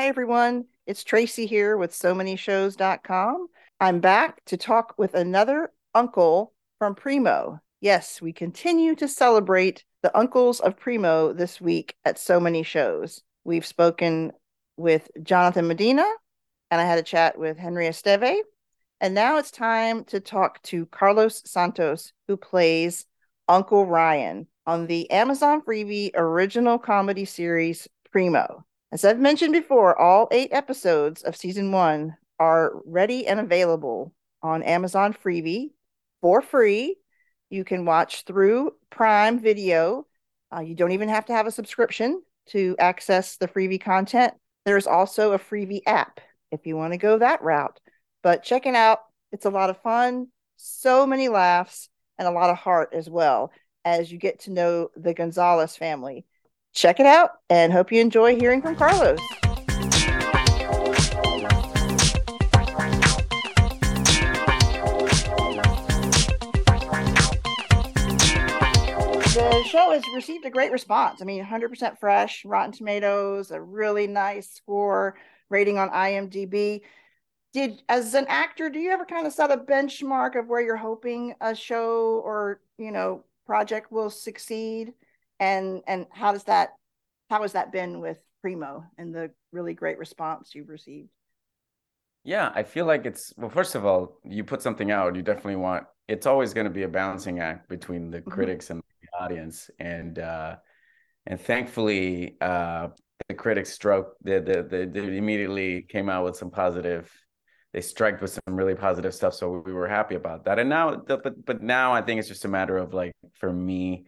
Hi, everyone. It's Tracy here with so many shows.com. I'm back to talk with another uncle from Primo. Yes, we continue to celebrate the uncles of Primo this week at so many shows. We've spoken with Jonathan Medina, and I had a chat with Henri Esteve. And now it's time to talk to Carlos Santos, who plays Uncle Ryan on the Amazon Freevee original comedy series Primo. As I've mentioned before, all eight episodes of season one are ready and available on Amazon Freevee for free. You can watch through Prime Video. Uh, you don't even have to have a subscription to access the Freevee content. There's also a Freevee app if you want to go that route. But check it out. It's a lot of fun, so many laughs, and a lot of heart as well as you get to know the Gonzalez family check it out and hope you enjoy hearing from Carlos. The show has received a great response. I mean, 100% fresh, Rotten Tomatoes, a really nice score rating on IMDb. Did as an actor, do you ever kind of set a benchmark of where you're hoping a show or, you know, project will succeed? And and how does that how has that been with primo and the really great response you've received? Yeah i feel like it's well first of all you put something out you definitely want it's always going to be a balancing act between the mm-hmm. critics and the audience. And uh and thankfully uh the critics struck the, the, the, they immediately came out with some positive they struck with some really positive stuff so we were happy about that. And now but but now i think it's just a matter of like for me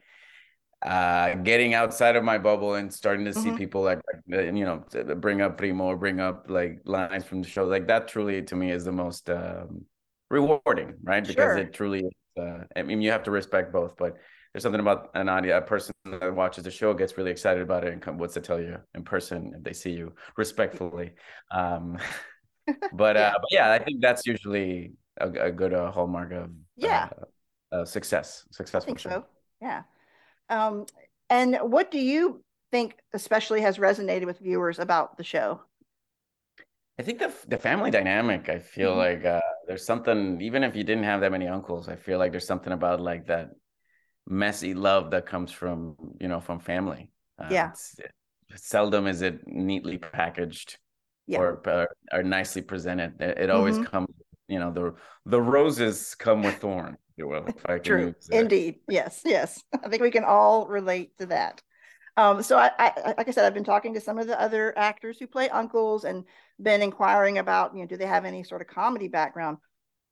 uh, getting outside of my bubble and starting to see mm-hmm. people like you know bring up primo bring up like lines from the show like that truly to me is the most um, rewarding right because sure. it truly is, uh, i mean you have to respect both but there's something about an audience a person that watches the show gets really excited about it and come, what's to tell you in person if they see you respectfully um, but yeah. uh but yeah i think that's usually a, a good uh, hallmark of yeah uh, success successful I think show. so yeah um, and what do you think especially has resonated with viewers about the show? I think the the family dynamic. I feel mm-hmm. like uh, there's something. Even if you didn't have that many uncles, I feel like there's something about like that messy love that comes from you know from family. Uh, yeah. seldom is it neatly packaged yeah. or, or, or nicely presented. It, it always mm-hmm. comes. You know the the roses come with thorns you will. if i True. Indeed. Yes. Yes. I think we can all relate to that. Um, so I, I, like I said, I've been talking to some of the other actors who play uncles and been inquiring about, you know, do they have any sort of comedy background?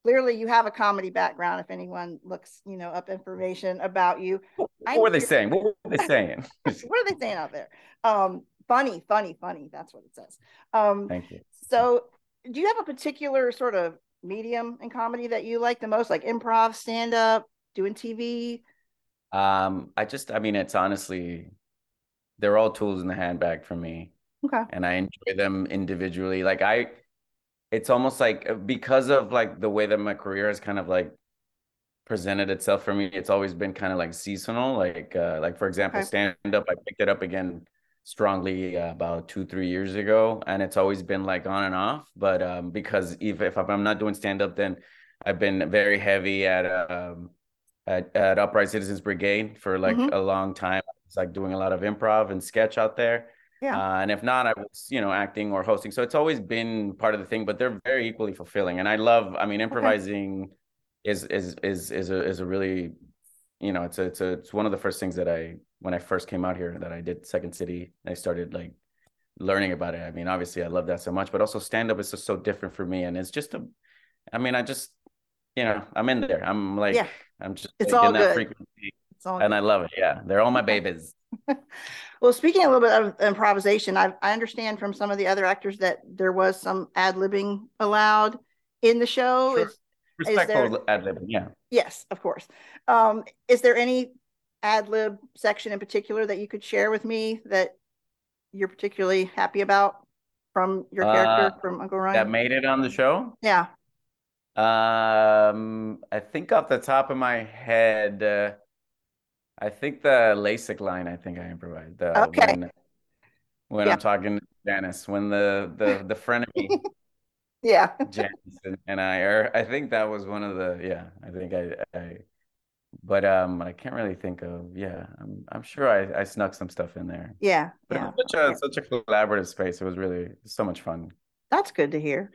Clearly, you have a comedy background. If anyone looks, you know, up information about you, what, were they saying? What were they saying? what are they saying out there? Um, funny, funny, funny. That's what it says. Um, Thank you. So, do you have a particular sort of medium in comedy that you like the most, like improv, stand up, doing TV? Um, I just, I mean, it's honestly, they're all tools in the handbag for me. Okay. And I enjoy them individually. Like I, it's almost like uh, because of like the way that my career has kind of like presented itself for me, it's always been kind of like seasonal. Like, uh, like for example, okay. stand up, I picked it up again strongly uh, about two three years ago and it's always been like on and off but um because if, if i'm not doing stand up then i've been very heavy at um at, at upright citizens brigade for like mm-hmm. a long time. It's like doing a lot of improv and sketch out there. Yeah. Uh, and if not i was you know acting or hosting. So it's always been part of the thing but they're very equally fulfilling. And i love i mean improvising okay. is is is is a is a really you know it's a, it's a, it's one of the first things that i when I first came out here that I did Second City. I started like learning about it. I mean, obviously I love that so much, but also stand up is just so different for me. And it's just a, I mean, I just, you know, I'm in there. I'm like, yeah. I'm just it's all in that good. frequency. It's all and good. I love it. Yeah. They're all my babies. well, speaking a little bit of improvisation, I, I understand from some of the other actors that there was some ad libbing allowed in the show. Sure. Is, Respectful ad libbing, yeah. Yes, of course. Um, is there any ad lib section in particular that you could share with me that you're particularly happy about from your character uh, from Uncle Ryan? That made it on the show? Yeah. Um, I think off the top of my head, uh, I think the LASIK line. I think I improvised. The, okay. When, when yeah. I'm talking to Janice when the the the frenemy yeah. Janice and, I are I think that was one of the yeah I think I I but um I can't really think of yeah I'm I'm sure I I snuck some stuff in there. Yeah but yeah. it was such a such a collaborative space. It was really so much fun. That's good to hear.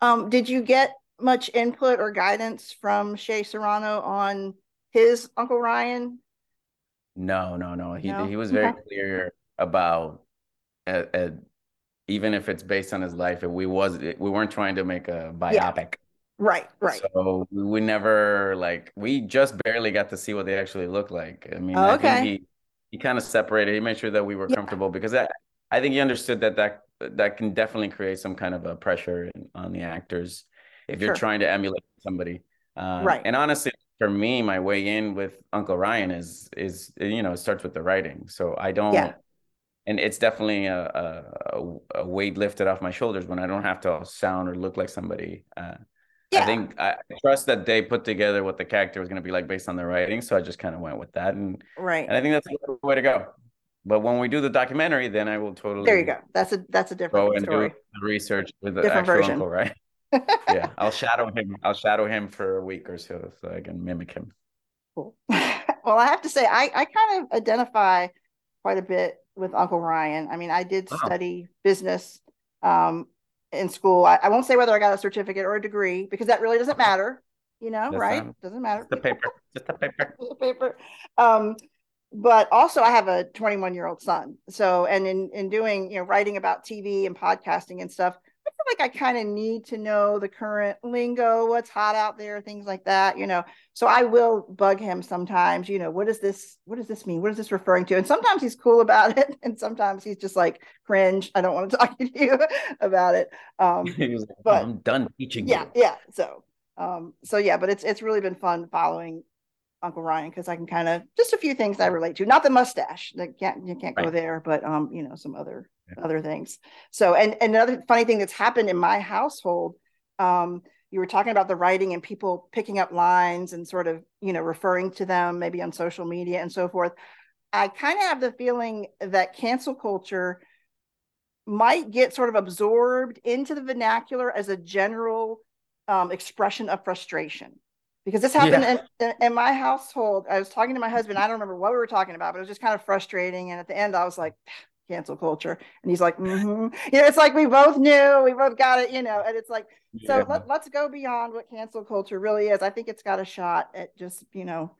Um did you get much input or guidance from Shea Serrano on his Uncle Ryan? No no no. He no? he was very okay. clear about uh, uh, even if it's based on his life we was we weren't trying to make a biopic yeah. Right, right. So we never like we just barely got to see what they actually look like. I mean, oh, okay. I think he he kind of separated. He made sure that we were yeah. comfortable because I I think he understood that that that can definitely create some kind of a pressure on the actors if you're trying to emulate somebody. Um, right. And honestly, for me, my way in with Uncle Ryan is is you know it starts with the writing. So I don't. Yeah. And it's definitely a, a, a weight lifted off my shoulders when I don't have to sound or look like somebody. Uh, yeah. I think I trust that they put together what the character was going to be like based on the writing. So I just kind of went with that, and right. And I think that's the way to go. But when we do the documentary, then I will totally. There you go. That's a that's a different go and story. do the research with the different actual version. uncle, right? yeah, I'll shadow him. I'll shadow him for a week or so, so I can mimic him. Cool. well, I have to say, I I kind of identify quite a bit with Uncle Ryan. I mean, I did study business. Um, in school. I, I, won't say whether I got a certificate or a degree because that really doesn't matter, you know, That's right? Not, doesn't matter. The paper, just the paper. the paper. Um, but also I have a 21 year old son. So, and in, in doing, you know, writing about TV and podcasting and stuff, I feel like I kind of need to know the current lingo, what's hot out there, things like that, you know. So I will bug him sometimes, you know, what does this what does this mean? What is this referring to? And sometimes he's cool about it and sometimes he's just like cringe. I don't want to talk to you about it. Um like, but I'm done teaching yeah, you. Yeah, so um so yeah, but it's it's really been fun following Uncle Ryan because I can kind of just a few things I relate to. Not the mustache, that can't you can't right. go there, but um, you know, some other yeah. other things. So, and, and another funny thing that's happened in my household, um, you were talking about the writing and people picking up lines and sort of, you know, referring to them maybe on social media and so forth. I kind of have the feeling that cancel culture might get sort of absorbed into the vernacular as a general um, expression of frustration because this happened yeah. in, in, in, my household. I was talking to my husband. I don't remember what we were talking about, but it was just kind of frustrating. And at the end, I was like, cancel culture. And he's like, mm-hmm. you know, it's like we both knew, we both got it, you know, and it's like, yeah. so let, let's go beyond what cancel culture really is. I think it's got a shot at just, you know,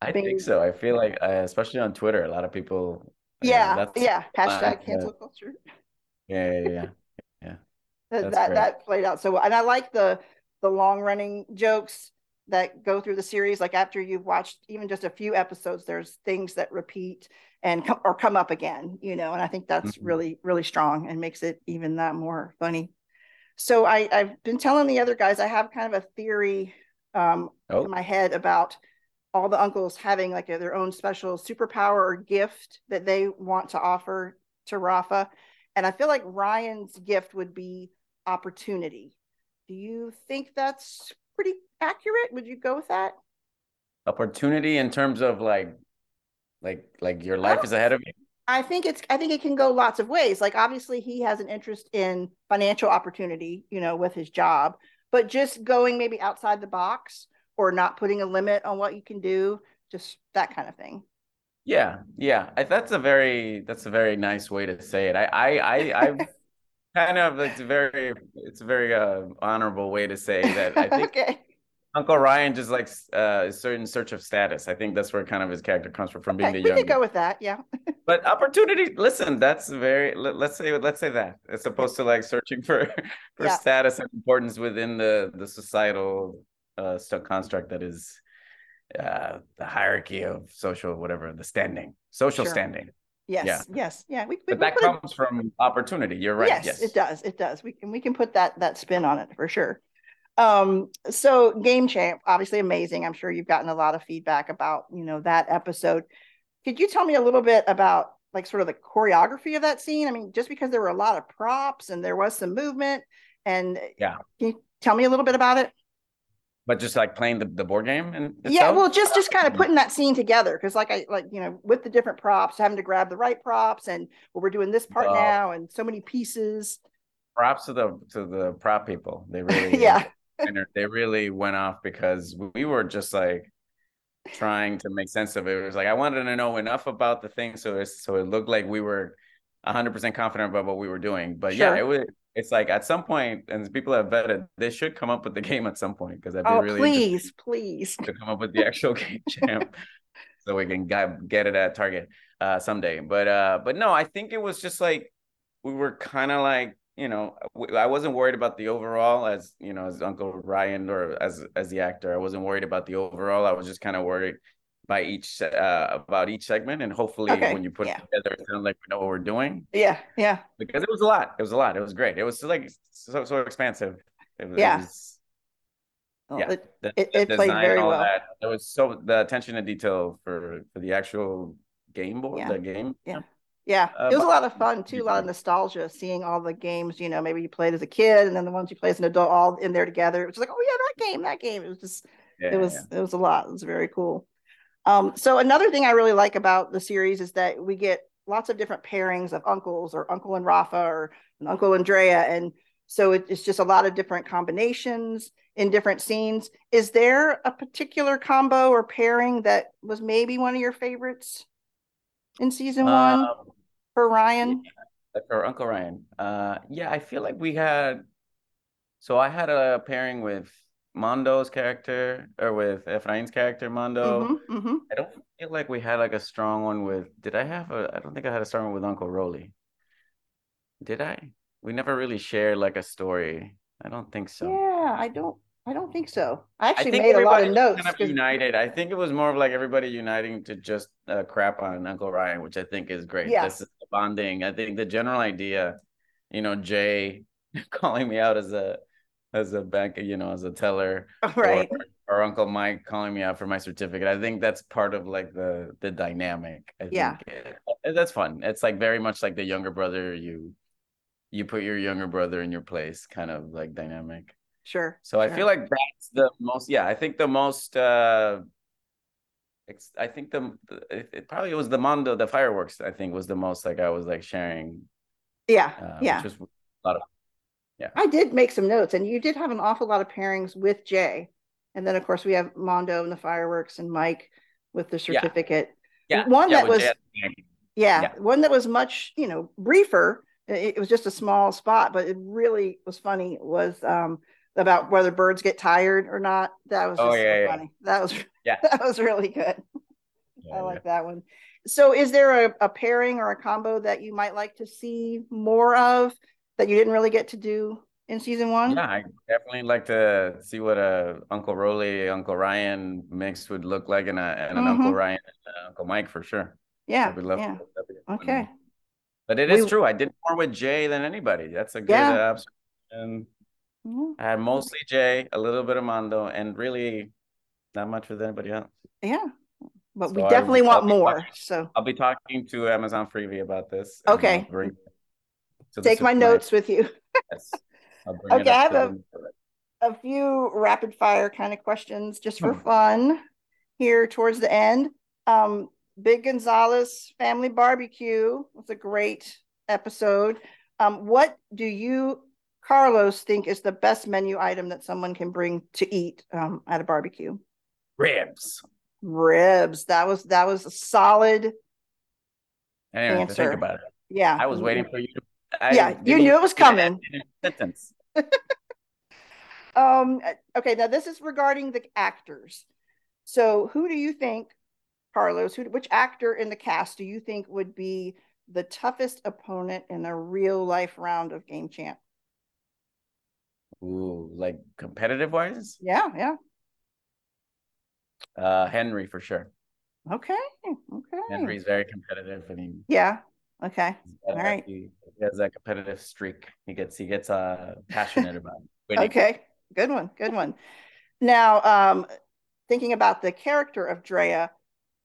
I being... think so. I feel like, uh, especially on Twitter, a lot of people. Yeah. Uh, yeah. Hashtag cancel culture. Yeah. Yeah. Yeah. yeah. that, that, that played out so well. And I like the, the long running jokes that go through the series like after you've watched even just a few episodes there's things that repeat and come or come up again you know and i think that's mm-hmm. really really strong and makes it even that more funny so i i've been telling the other guys i have kind of a theory um oh. in my head about all the uncles having like a, their own special superpower or gift that they want to offer to rafa and i feel like ryan's gift would be opportunity do you think that's pretty accurate. Would you go with that? Opportunity in terms of like, like, like your life is ahead of you. I think it's. I think it can go lots of ways. Like obviously, he has an interest in financial opportunity, you know, with his job. But just going maybe outside the box or not putting a limit on what you can do, just that kind of thing. Yeah, yeah, I, that's a very that's a very nice way to say it. I I I I've kind of it's very it's a very uh, honorable way to say that. I think okay. Uncle Ryan just like uh, certain search of status. I think that's where kind of his character comes from, from being the young. We could go with that, yeah. but opportunity, listen, that's very. Let, us say let's say that as opposed to like searching for for yeah. status and importance within the the societal uh construct that is uh the hierarchy of social whatever the standing social sure. standing Yes, yeah. yes, yeah. We, we but that comes from opportunity. You're right. Yes, yes, it does. It does. We can we can put that that spin on it for sure. Um, so Game Champ, obviously amazing. I'm sure you've gotten a lot of feedback about you know that episode. Could you tell me a little bit about like sort of the choreography of that scene? I mean, just because there were a lot of props and there was some movement, and yeah, can you tell me a little bit about it? But just like playing the, the board game and yeah, well, just just kind of putting that scene together because, like I like you know, with the different props, having to grab the right props, and well, we're doing this part well, now, and so many pieces. Props to the to the prop people. They really yeah, they really went off because we were just like trying to make sense of it. It was like I wanted to know enough about the thing so it so it looked like we were 100% confident about what we were doing. But sure. yeah, it was it's like at some point, and people have vetted, they should come up with the game at some point because I'd be oh, really please, please to come up with the actual game champ so we can get, get it at Target uh, someday. But uh, but no, I think it was just like we were kind of like you know I wasn't worried about the overall as you know as Uncle Ryan or as as the actor. I wasn't worried about the overall. I was just kind of worried by each uh, about each segment, and hopefully okay. when you put yeah. it together, it sounds like we know what we're doing. Yeah, yeah. Because it was a lot. It was a lot. It was great. It was like so so expansive. It was, yeah. It was, well, yeah, it, the, it, it played very well. That, there was so the attention to detail for for the actual game board, yeah. the game. Yeah. Yeah, uh, it was a lot of fun too. A lot of nostalgia, seeing all the games. You know, maybe you played as a kid, and then the ones you play as an adult, all in there together. It was like, oh yeah, that game, that game. It was just, yeah, it was, yeah. it was a lot. It was very cool. Um, so another thing I really like about the series is that we get lots of different pairings of uncles or uncle and Rafa or uncle and Drea. And so it, it's just a lot of different combinations in different scenes. Is there a particular combo or pairing that was maybe one of your favorites in season one um, for Ryan? Yeah, for Uncle Ryan. Uh, yeah, I feel like we had, so I had a pairing with Mondo's character or with Efrain's character Mondo. Mm-hmm, mm-hmm. I don't feel like we had like a strong one with. Did I have a? I don't think I had a strong one with Uncle Roly. Did I? We never really shared like a story. I don't think so. Yeah, I don't. I don't think so. I actually I made a lot of notes. Kind of united. I think it was more of like everybody uniting to just uh, crap on Uncle Ryan, which I think is great. Yeah. This is bonding. I think the general idea, you know, Jay calling me out as a as a bank, you know, as a teller, right? Or, or, Uncle Mike calling me out for my certificate. I think that's part of like the the dynamic. I yeah, it, that's fun. It's like very much like the younger brother. You you put your younger brother in your place, kind of like dynamic. Sure. So sure. I feel like that's the most. Yeah, I think the most. uh I think the it, it probably was the Mondo, the fireworks. I think was the most like I was like sharing. Yeah, uh, yeah. Just a lot of yeah. I did make some notes, and you did have an awful lot of pairings with Jay. And then, of course, we have Mondo and the fireworks and Mike with the certificate. Yeah. yeah. One yeah, that was, yeah, yeah, one that was much, you know, briefer. It, it, was just a small spot, but it really was funny. Was um, about whether birds get tired or not. That was oh, just yeah, so funny. That was yeah, that was really good. I like that one. So, is there a, a pairing or a combo that you might like to see more of? that you didn't really get to do in season one? Yeah, I definitely like to see what a Uncle Roly, Uncle Ryan mix would look like, and, a, and an mm-hmm. Uncle Ryan and Uncle Mike for sure. Yeah, yeah. okay. But it is we, true. I did more with Jay than anybody. That's a good yeah. observation. Mm-hmm. I had mostly Jay, a little bit of Mondo, and really not much with anybody else. Yeah, but so we definitely I, want more. Talking, so I'll be talking to Amazon Freevee about this. Okay. Take my notes with you. yes. okay, I have a, a few rapid fire kind of questions just for hmm. fun here towards the end. Um, Big Gonzalez Family Barbecue was a great episode. Um, what do you, Carlos, think is the best menu item that someone can bring to eat um, at a barbecue? Ribs. Ribs. That was that was a solid I didn't answer. think about it. Yeah, I was waiting for you to I yeah, you knew it was coming. Sentence. um. Okay. Now this is regarding the actors. So, who do you think, Carlos? Who? Which actor in the cast do you think would be the toughest opponent in a real life round of Game Champ? Ooh, like competitive wise? Yeah. Yeah. Uh, Henry for sure. Okay. Okay. Henry's very competitive. I mean, yeah. Okay. All right. He, he, has that competitive streak. He gets he gets uh passionate about. Winning. Okay. Good one. Good one. Now, um, thinking about the character of Drea,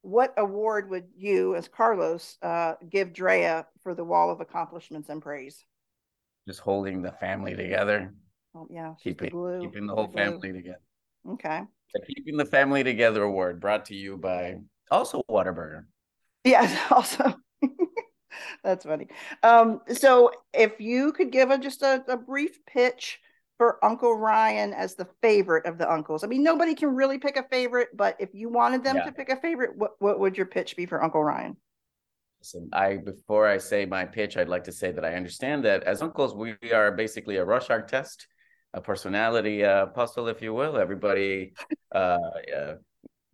what award would you, as Carlos, uh, give Drea for the Wall of Accomplishments and Praise? Just holding the family together. Oh, yeah. Keeping, keeping the whole the family together. Okay. The Keeping the Family Together Award brought to you by also Whataburger. Yes, also. That's funny. Um, so if you could give a just a, a brief pitch for Uncle Ryan as the favorite of the uncles. I mean, nobody can really pick a favorite, but if you wanted them yeah. to pick a favorite, what, what would your pitch be for Uncle Ryan? Listen, I before I say my pitch, I'd like to say that I understand that as uncles, we are basically a rush Rorschach test, a personality uh, puzzle, if you will. Everybody uh, uh,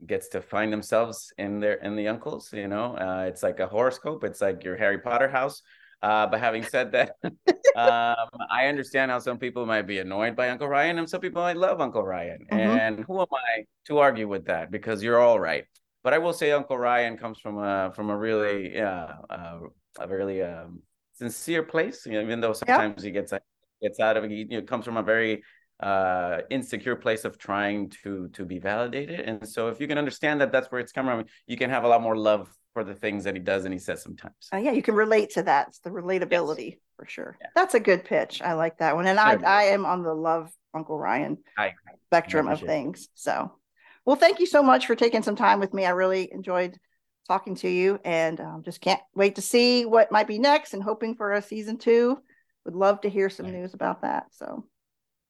gets to find themselves in their in the uncles. You know, uh, it's like a horoscope. It's like your Harry Potter house. Uh, but having said that, um, I understand how some people might be annoyed by Uncle Ryan, and some people might love Uncle Ryan. Mm-hmm. And who am I to argue with that? Because you're all right. But I will say Uncle Ryan comes from a from a really uh, uh a really um, sincere place. You know, even though sometimes he gets gets out of it, he you know, comes from a very uh, insecure place of trying to to be validated. And so, if you can understand that that's where it's coming from, you can have a lot more love for the things that he does and he says sometimes. Uh, yeah, you can relate to that. It's the relatability yes. for sure. Yeah. That's a good pitch. I like that one. And I, I am on the love Uncle Ryan I, spectrum I of things. So, well, thank you so much for taking some time with me. I really enjoyed talking to you and um, just can't wait to see what might be next and hoping for a season two. Would love to hear some news about that. So,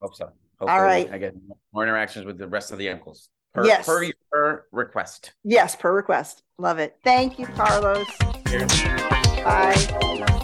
hope so. Hopefully All right. I get more interactions with the rest of the uncles. Per, yes. Per your request. Yes, per request. Love it. Thank you, Carlos. Cheers. Bye.